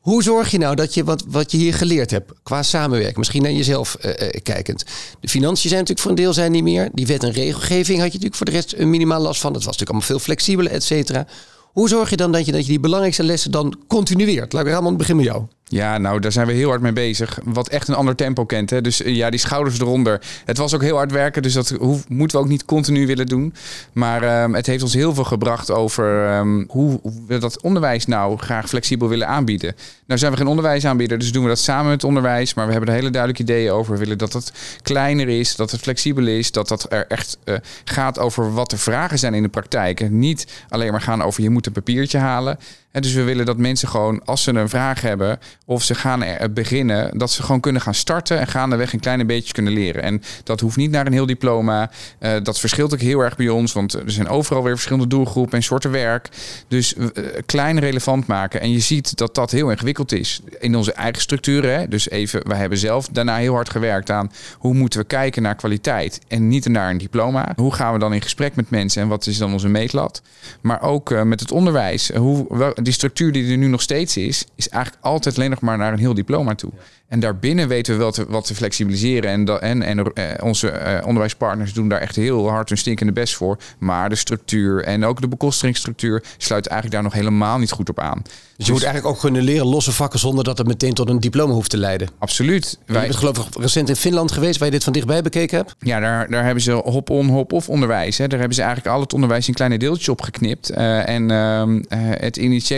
hoe zorg je nou dat je wat, wat je hier geleerd hebt qua samenwerken, misschien naar jezelf eh, kijkend. De financiën zijn natuurlijk voor een deel zijn niet meer. Die wet en regelgeving had je natuurlijk voor de rest een minimaal last van. Dat was natuurlijk allemaal veel flexibeler, et cetera. Hoe zorg je dan dat je, dat je die belangrijkste lessen dan continueert? Laat ik Ramon beginnen met jou. Ja, nou, daar zijn we heel hard mee bezig. Wat echt een ander tempo kent. Hè? Dus eh, ja, die schouders eronder. Het was ook heel hard werken, dus dat hoef- moeten we ook niet continu willen doen. Maar ehm, het heeft ons heel veel gebracht over ehm, hoe we dat onderwijs nou graag flexibel willen aanbieden. Nou zijn we geen onderwijsaanbieder, dus doen we dat samen met onderwijs. Maar we hebben er hele duidelijke ideeën over. We willen dat het kleiner is, dat het flexibel is. Dat dat er echt eh, gaat over wat de vragen zijn in de praktijk. En niet alleen maar gaan over je moet een papiertje halen. En dus we willen dat mensen gewoon, als ze een vraag hebben of ze gaan er beginnen, dat ze gewoon kunnen gaan starten en gaandeweg een kleine beetje kunnen leren. En dat hoeft niet naar een heel diploma. Eh, dat verschilt ook heel erg bij ons, want er zijn overal weer verschillende doelgroepen en soorten werk. Dus eh, klein relevant maken. En je ziet dat dat heel ingewikkeld is in onze eigen structuren. Hè? Dus even, wij hebben zelf daarna heel hard gewerkt aan hoe moeten we kijken naar kwaliteit en niet naar een diploma. Hoe gaan we dan in gesprek met mensen en wat is dan onze meetlat? Maar ook eh, met het onderwijs. Hoe, die structuur die er nu nog steeds is, is eigenlijk altijd alleen nog maar naar een heel diploma toe. En daarbinnen weten we wel te, wat te flexibiliseren. En, en, en eh, onze eh, onderwijspartners doen daar echt heel hard hun stinkende best voor. Maar de structuur en ook de bekosteringsstructuur sluit eigenlijk daar nog helemaal niet goed op aan. Dus je moet eigenlijk ook kunnen leren losse vakken zonder dat het meteen tot een diploma hoeft te leiden. Absoluut. Je bent geloof ik recent in Finland geweest waar je dit van dichtbij bekeken hebt. Ja, daar, daar hebben ze hop-on, hop-off onderwijs. Hè. Daar hebben ze eigenlijk al het onderwijs in kleine deeltjes opgeknipt. Eh en ehm, eh,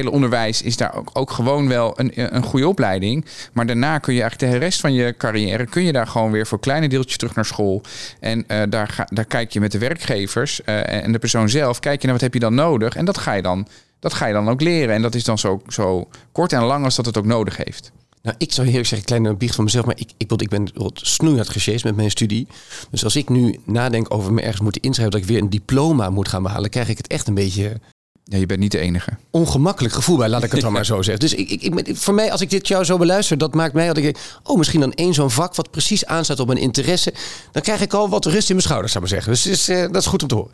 onderwijs is daar ook, ook gewoon wel een, een goede opleiding. Maar daarna kun je eigenlijk de rest van je carrière... kun je daar gewoon weer voor kleine deeltjes terug naar school. En eh, daar, ga, daar kijk je met de werkgevers eh, en de persoon zelf... kijk je naar wat heb je dan nodig. En dat ga je dan, dat ga je dan ook leren. En dat is dan zo, zo kort en lang als dat het ook nodig heeft. Nou, ik zou eerlijk zeggen, kleine biecht van mezelf, maar ik, ik, ik ben snoeihard gesjeest met mijn studie. Dus als ik nu nadenk over me ergens moeten inschrijven dat ik weer een diploma moet gaan behalen, krijg ik het echt een beetje Ja, je bent niet de enige. ongemakkelijk gevoel bij, laat ik het dan maar zo zeggen. Dus ik, ik, ik, voor mij, als ik dit jou zo beluister, dat maakt mij dat ik denk, oh, misschien dan één zo'n vak wat precies aanstaat op mijn interesse. Dan krijg ik al wat rust in mijn schouders, zou ik maar zeggen. Dus eh, dat is goed om te horen.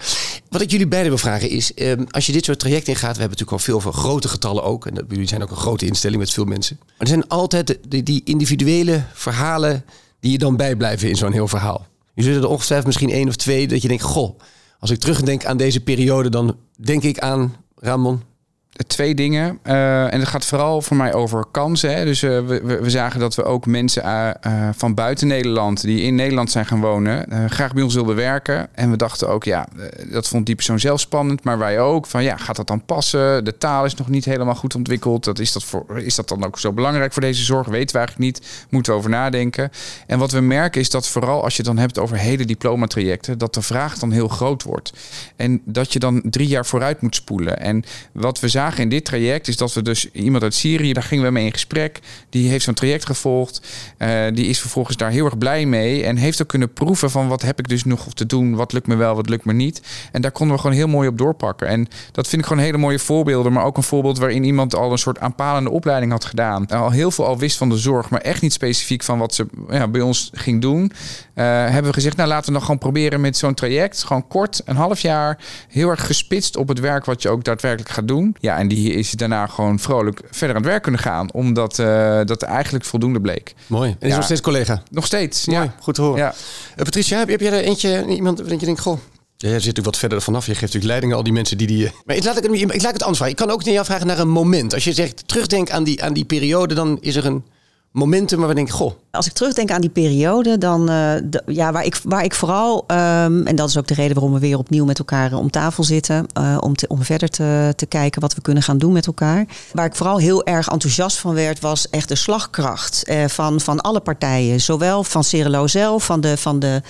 Wat ik jullie beiden wil vragen is, eh, als je dit soort traject ingaat, we hebben natuurlijk al veel over grote getallen ook. En dat, jullie zijn ook een grote instelling met veel mensen. Maar er zijn altijd de- die individuele verhalen die je dan bijblijven in zo'n heel verhaal. Je zult er ongetwijfeld misschien één of twee dat je denkt, goh, als ik terugdenk aan deze periode, dan denk ik aan Ramon. Twee dingen. Eh, en het gaat vooral voor mij over kansen. Hè. Dus eh, we, we, zagen dat we ook mensen eh, van buiten Nederland... die in Nederland zijn gaan wonen... graag bij ons wilden werken. En we dachten ook, ja, dat vond die persoon zelf spannend. Maar wij ook, van ja, gaat dat dan passen? De taal is nog niet helemaal goed ontwikkeld. Dat is, dat voor, is dat dan ook zo belangrijk voor deze zorg? Weten we eigenlijk niet. Moeten we over nadenken. En wat we merken is dat vooral als je dan hebt over hele diplomatrajecten... dat de vraag dan heel groot wordt. En dat je dan drie jaar vooruit moet spoelen. En wat we zagen in dit traject is dat we dus iemand uit Syrië, daar gingen we mee in gesprek. Die heeft zo'n traject gevolgd. Eh, die is vervolgens daar heel erg blij mee. En heeft ook kunnen proeven van wat heb ik dus nog te doen. Wat lukt me wel, wat lukt me niet. En daar konden we gewoon heel mooi op doorpakken. En dat vind ik gewoon hele mooie voorbeelden. Maar ook een voorbeeld waarin iemand al een soort aanpalende opleiding had gedaan. Al heel veel al wist van de zorg, maar echt niet specifiek van wat ze ja, bij ons ging doen. Eh, hebben we gezegd, nou laten we dan gewoon proberen met zo'n traject. Gewoon kort, een half jaar. Heel erg gespitst op het werk wat je ook daadwerkelijk gaat doen. Ja, en die is daarna gewoon vrolijk verder aan het werk kunnen gaan. Omdat eh, dat eigenlijk voldoende bleek. Mooi. En is Ja. nog steeds collega. Nog steeds. Mooi, Ja. goed te horen. Ja. Eh, Patricia, heb, heb jij er eentje, iemand dat je denkt, goh, Ja, jij zit natuurlijk wat verder vanaf. Je geeft natuurlijk leiding aan al die mensen die die... Maar ik laat, ik, ik laat het anders vragen. Ik kan ook niet afvragen naar een moment. Als je zegt, terugdenk aan die, aan die periode, dan is er een momenten waar we denken, goh. Als ik terugdenk aan die periode, dan de, ja, waar ik, waar ik vooral, um, en dat is ook de reden waarom we weer opnieuw met elkaar om tafel zitten, uh, om, te, om verder te, te kijken wat we kunnen gaan doen met elkaar. Waar ik vooral heel erg enthousiast van werd, was echt de slagkracht van, van alle partijen. Zowel van Cirelo zelf, van de, van de,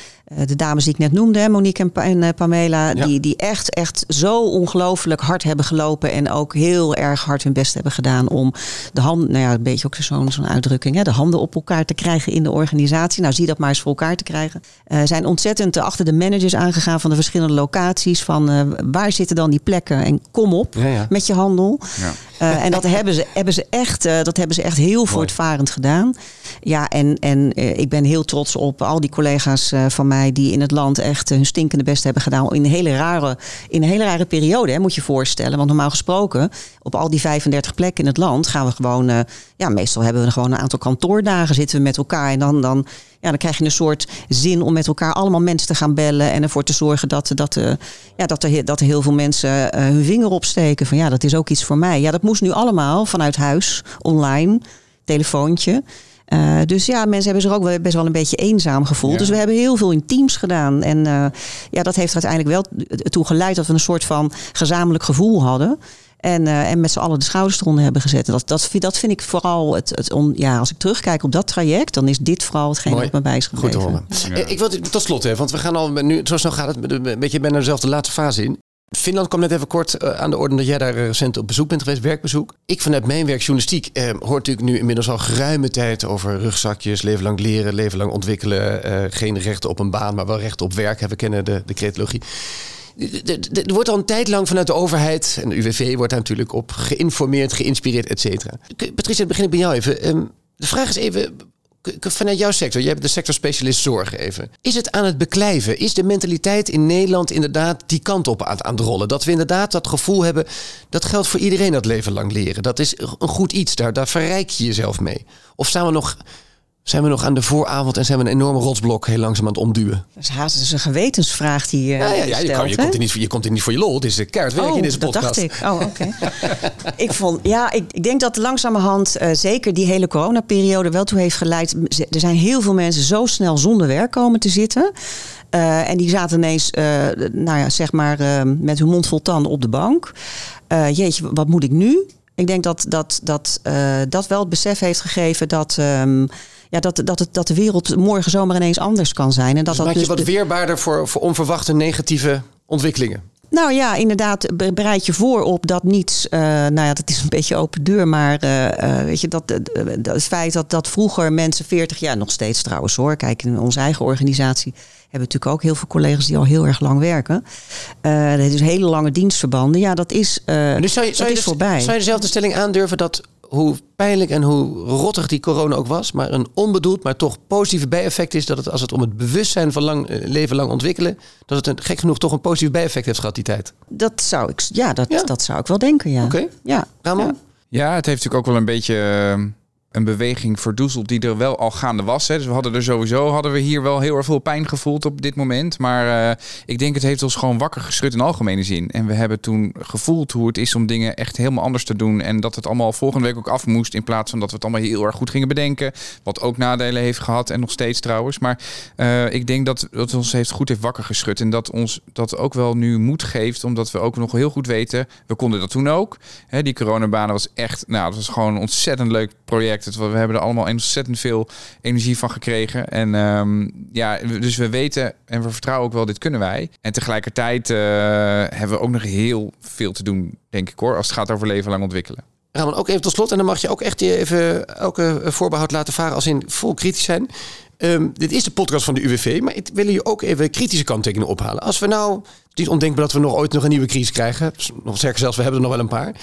de dames die ik net noemde, Monique en, en Pamela, ja. die, die echt, echt zo ongelooflijk hard hebben gelopen en ook heel erg hard hun best hebben gedaan om de hand, nou ja, een beetje ook zo'n zo'n uitdrukking, hè, de handen op elkaar te krijgen in de organisatie. Nou, zie dat maar eens voor elkaar te krijgen. Uh, zijn ontzettend achter de managers aangegaan van de verschillende locaties. Van uh, waar zitten dan die plekken? En kom op ja, ja. met je handel. Ja. Uh, en dat hebben ze, hebben ze echt, dat hebben ze echt heel voortvarend gedaan. Ja, en, en ik ben heel trots op al die collega's van mij die in het land echt hun stinkende best hebben gedaan. In een hele rare, in een hele rare periode, hè, moet je voorstellen. Want normaal gesproken, op al die 35 plekken in het land gaan we gewoon. ja, meestal hebben we gewoon een aantal kantoordagen zitten we met elkaar. En dan, dan, ja, dan krijg je een soort zin om met elkaar allemaal mensen te gaan bellen. En ervoor te zorgen dat, dat, uh, ja, dat, er, dat heel veel mensen hun vinger opsteken. Van ja, dat is ook iets voor mij. Ja, dat moest nu allemaal vanuit huis, online, telefoontje. Uh, dus ja, mensen hebben zich ook wel best wel een beetje eenzaam gevoeld. Ja. Dus we hebben heel veel in teams gedaan. En uh, ja, dat heeft uiteindelijk wel toe geleid dat we een soort van gezamenlijk gevoel hadden. En, uh, en met z'n allen de schouders eronder hebben gezet. Dat, dat, dat vind ik vooral het, het on, ja, als ik terugkijk op dat traject, dan is dit vooral hetgeen Mooi. wat me bij is Goed te horen. Ja. Ik wil tot slot, hè, want we gaan al nu, zo snel gaat het, een beetje bijna dezelfde laatste fase in. Finland kwam net even kort uh, aan de orde dat jij daar recent op bezoek bent geweest, werkbezoek. Ik vanuit mijn werk journalistiek eh, hoor natuurlijk nu inmiddels al geruime tijd over rugzakjes, leven lang leren, leven lang ontwikkelen. Geen rechten op een baan, maar wel rechten op werk. We kennen de, de cretologie. Er wordt al een tijd lang vanuit de overheid en de UWV wordt daar natuurlijk op geïnformeerd, geïnspireerd, et cetera. Patricia, begin ik bij jou even. Um, de vraag is even, vanuit jouw sector, jij bent de sectorspecialist zorg even. Is het aan het beklijven? Is de mentaliteit in Nederland inderdaad die kant op aan, aan het rollen? Dat we inderdaad dat gevoel hebben, dat geldt voor iedereen dat leven lang leren. Dat is een goed iets, daar, daar verrijk je jezelf mee. Of staan we nog zijn we nog aan de vooravond en zijn we een enorme rotsblok heel langzaam aan het omduwen. Dat is haast dus een gewetensvraag die uh, ja, ja, ja, je, kan, je, komt er niet, je komt er niet voor je lol. Het is keihard werk oh, in deze dat podcast. dacht ik. Oh, oké. Okay. ik vond, ja, ik, ik denk dat langzamerhand uh, zeker die hele coronaperiode wel toe heeft geleid. Er zijn heel veel mensen zo snel zonder werk komen te zitten. Uh, en die zaten ineens, nou ja, zeg maar, met hun mond vol tanden op de bank. jeetje, wat moet ik nu? Ik denk dat dat, dat, dat wel het besef heeft gegeven dat. Um, ja, dat, dat, het, dat de wereld morgen zomaar ineens anders kan zijn. En dat dus dat maak je dus wat weerbaarder voor, voor onverwachte negatieve ontwikkelingen? Nou ja, inderdaad, bereid je voor op dat niets. Uh, nou ja, dat is een beetje open deur. Maar uh, uh, weet je, dat, dat het feit dat, dat vroeger mensen 40 jaar, nog steeds trouwens hoor. Kijk, in onze eigen organisatie hebben we natuurlijk ook heel veel collega's die al heel erg lang werken. Uh, dus hele lange dienstverbanden. Ja, dat is, dus zou je, zou je is voorbij. Zou je dezelfde stelling aandurven dat hoe pijnlijk en hoe rottig die corona ook was, maar een onbedoeld, maar toch positieve bijeffect is dat het als het om het bewustzijn van lang, leven lang ontwikkelen, dat het een, gek genoeg toch een positief bijeffect heeft gehad die tijd. Dat zou ik, ja, dat, ja? dat zou ik wel denken, ja. Oké. Okay. Ja. Ramon? Ja. ja, het heeft natuurlijk ook wel een beetje een beweging verdoezeld die er wel al gaande was. Hè. Dus we hadden er sowieso hadden we hier wel heel erg veel pijn gevoeld op dit moment. Maar uh, ik denk het heeft ons gewoon wakker geschud in algemene zin. En we hebben toen gevoeld hoe het is om dingen echt helemaal anders te doen. En dat het allemaal volgende week ook af moest. In plaats van dat we het allemaal heel erg goed gingen bedenken. Wat ook nadelen heeft gehad en nog steeds trouwens. Maar uh, ik denk dat het ons heeft goed heeft wakker geschud. En dat ons dat ook wel nu moed geeft. Omdat we ook nog heel goed weten. We konden dat toen ook. Hè, die coronabanen was echt, nou, dat was gewoon een ontzettend leuk project. We hebben er allemaal ontzettend veel energie van gekregen. En um, ja, dus we weten en we vertrouwen ook wel, dit kunnen wij. En tegelijkertijd uh, hebben we ook nog heel veel te doen, denk ik hoor, als het gaat over leven lang ontwikkelen. Ramon, ook even tot slot. En dan mag je ook echt even elke voorbehoud laten varen als in vol kritisch zijn. Um, dit is de podcast van de UWV, maar ik wil je ook even kritische kanttekeningen ophalen. Als we nou, het is ondenkbaar dat we nog ooit nog een nieuwe crisis krijgen. Nog sterker zelfs, we hebben er nog wel een paar.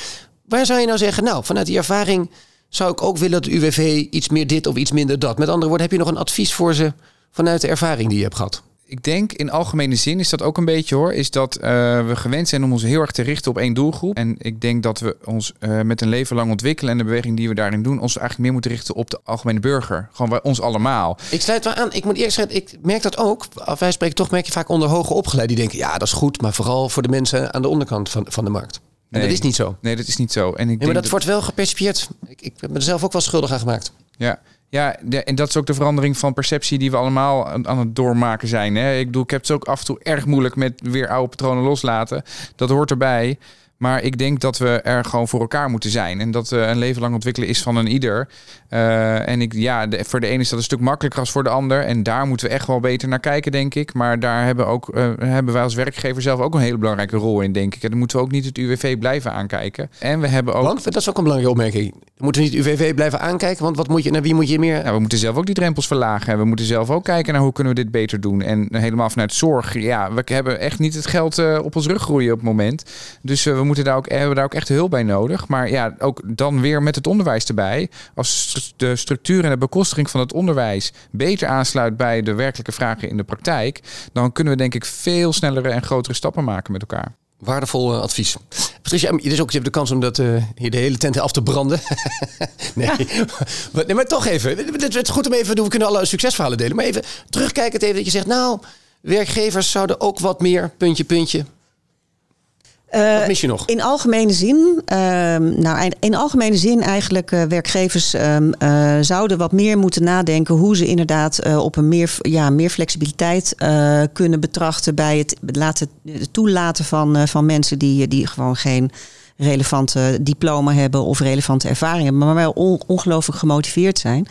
Waar zou je nou zeggen, nou, vanuit die ervaring zou ik ook willen dat de UWV iets meer dit of iets minder dat. Met andere woorden, heb je nog een advies voor ze vanuit de ervaring die je hebt gehad? ik denk in algemene zin is dat ook een beetje hoor. Is dat eh, we gewend zijn om ons heel erg te richten op één doelgroep. En ik denk dat we ons uh, met een leven lang ontwikkelen en de beweging die we daarin doen, ons eigenlijk meer moeten richten op de algemene burger. Gewoon bij ons allemaal. Ik sluit wel aan. Ik moet eerst zeggen, ik merk dat ook. Als wij spreken, toch merk je vaak onder hoge opgeleid. Die denken, ja, dat is goed. Maar vooral voor de mensen aan de onderkant van, van de markt. En Nee. dat is niet zo. Nee, dat is niet zo. En ik Nee, denk maar dat, dat- wordt wel gepercipieerd. Ik, ik ben er zelf ook wel schuldig aan gemaakt. Ja, ja de- en dat is ook de verandering van perceptie die we allemaal aan, aan het doormaken zijn. Hè? Ik bedoel, ik heb het ook af en toe erg moeilijk met weer oude patronen loslaten. Dat hoort erbij. Maar ik denk dat we er gewoon voor elkaar moeten zijn. En dat eh, een leven lang ontwikkelen is van een ieder. Eh, en ik, ja, de- voor de ene is dat een stuk makkelijker als voor de ander. En daar moeten we echt wel beter naar kijken, denk ik. Maar daar hebben, ook, eh, hebben wij als werkgever zelf ook een hele belangrijke rol in, denk ik. En dan moeten we ook niet het UWV blijven aankijken. En we hebben ook... Want, dat is ook een belangrijke opmerking. We moeten niet het UWV blijven aankijken. Want wat moet je, naar wie moet je meer... Nou, we moeten zelf ook die drempels verlagen. En we moeten zelf ook kijken naar hoe kunnen we dit beter doen. En helemaal vanuit zorg. Ja, we hebben echt niet het geld op ons rug groeien op het moment. Dus we moeten daar ook, hebben daar ook echt hulp bij nodig. Maar ja, ook dan weer met het onderwijs erbij. Als de structuur en de bekostiging van het onderwijs beter aansluit bij de werkelijke vragen in de praktijk. Dan kunnen we denk ik veel snellere en grotere stappen maken met elkaar. Waardevol eh, advies. Patricia, je is ook je hebt de kans om dat, eh, hier de hele tent af te branden. nee. maar, nee, maar toch even. Het is goed om even, we kunnen alle succesverhalen delen. Maar even terugkijken even dat je zegt, nou, werkgevers zouden ook wat meer, puntje, puntje. Eh, Wat mis je nog? In algemene zin, ehm, nou, in algemene zin eigenlijk eh, werkgevers ehm, eh, zouden wat meer moeten nadenken hoe ze inderdaad eh, op een meer, ja, meer flexibiliteit eh, kunnen betrachten bij het, laten, toelaten van, eh, van mensen die, die gewoon geen relevante diploma hebben of relevante ervaring hebben, maar wel on- ongelooflijk gemotiveerd zijn.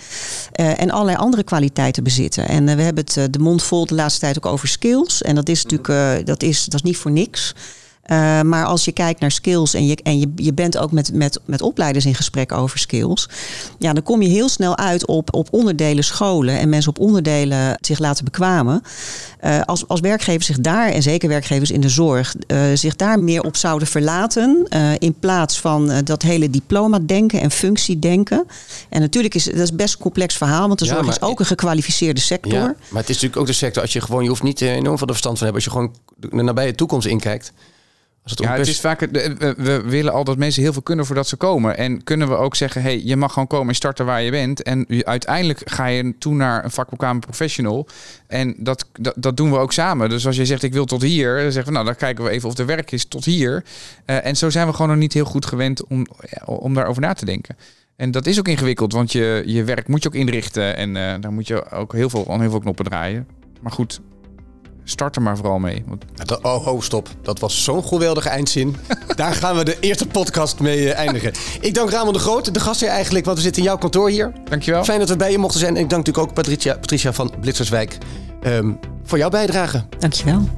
Eh, en allerlei andere kwaliteiten bezitten. En eh, we hebben het eh, de mond vol de laatste tijd ook over skills. En dat is natuurlijk eh, dat is, dat is niet voor niks. Uh, maar als je kijkt naar skills en je, en je, je bent ook met, met, met opleiders in gesprek over skills, ja, dan kom je heel snel uit op, op onderdelen scholen en mensen op onderdelen zich laten bekwamen. Uh, als, als werkgevers zich daar, en zeker werkgevers in de zorg, uh, zich daar meer op zouden verlaten, in plaats van dat hele diploma-denken en functiedenken. En natuurlijk is dat is best een complex verhaal, want de zorg Ja, is ook een gekwalificeerde sector. Ja, maar het is natuurlijk ook de sector, als je gewoon, je hoeft niet eh, enorm veel verstand van hebben, als je gewoon de nabije toekomst inkijkt. Als het Ja, het is vaak, we, we willen al dat mensen heel veel kunnen voordat ze komen. En kunnen we ook zeggen, hey, je mag gewoon komen en starten waar je bent. En uiteindelijk ga je toe naar een vakbekwamen professional. En dat, dat, dat doen we ook samen. Dus als je zegt, ik wil tot hier, dan zeggen we, nou, dan kijken we even of er werk is tot hier. Eh, en zo zijn we gewoon nog niet heel goed gewend om, ja, om daarover na te denken. En dat is ook ingewikkeld, want je, je werk moet je ook inrichten. En eh daar moet je ook heel veel, aan heel veel knoppen draaien. Maar goed, start er maar vooral mee. Want Dat- Oh, oh, stop. Dat was zo'n geweldige eindzin. Daar gaan we de eerste podcast mee eh, eindigen. Ik dank Ramon de Groot, de gastheer eigenlijk, want we zitten in jouw kantoor hier. dankjewel. Fijn dat we bij je mochten zijn. En ik dank natuurlijk ook Patricia, Patricia van Blitzerswijk ehm, voor jouw bijdrage. Dankjewel.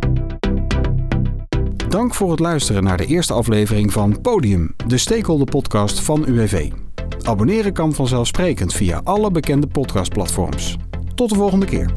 Dank voor het luisteren naar de eerste aflevering van Podium, de stakeholder podcast van UWV. Abonneren kan vanzelfsprekend via alle bekende podcastplatforms. Tot de volgende keer.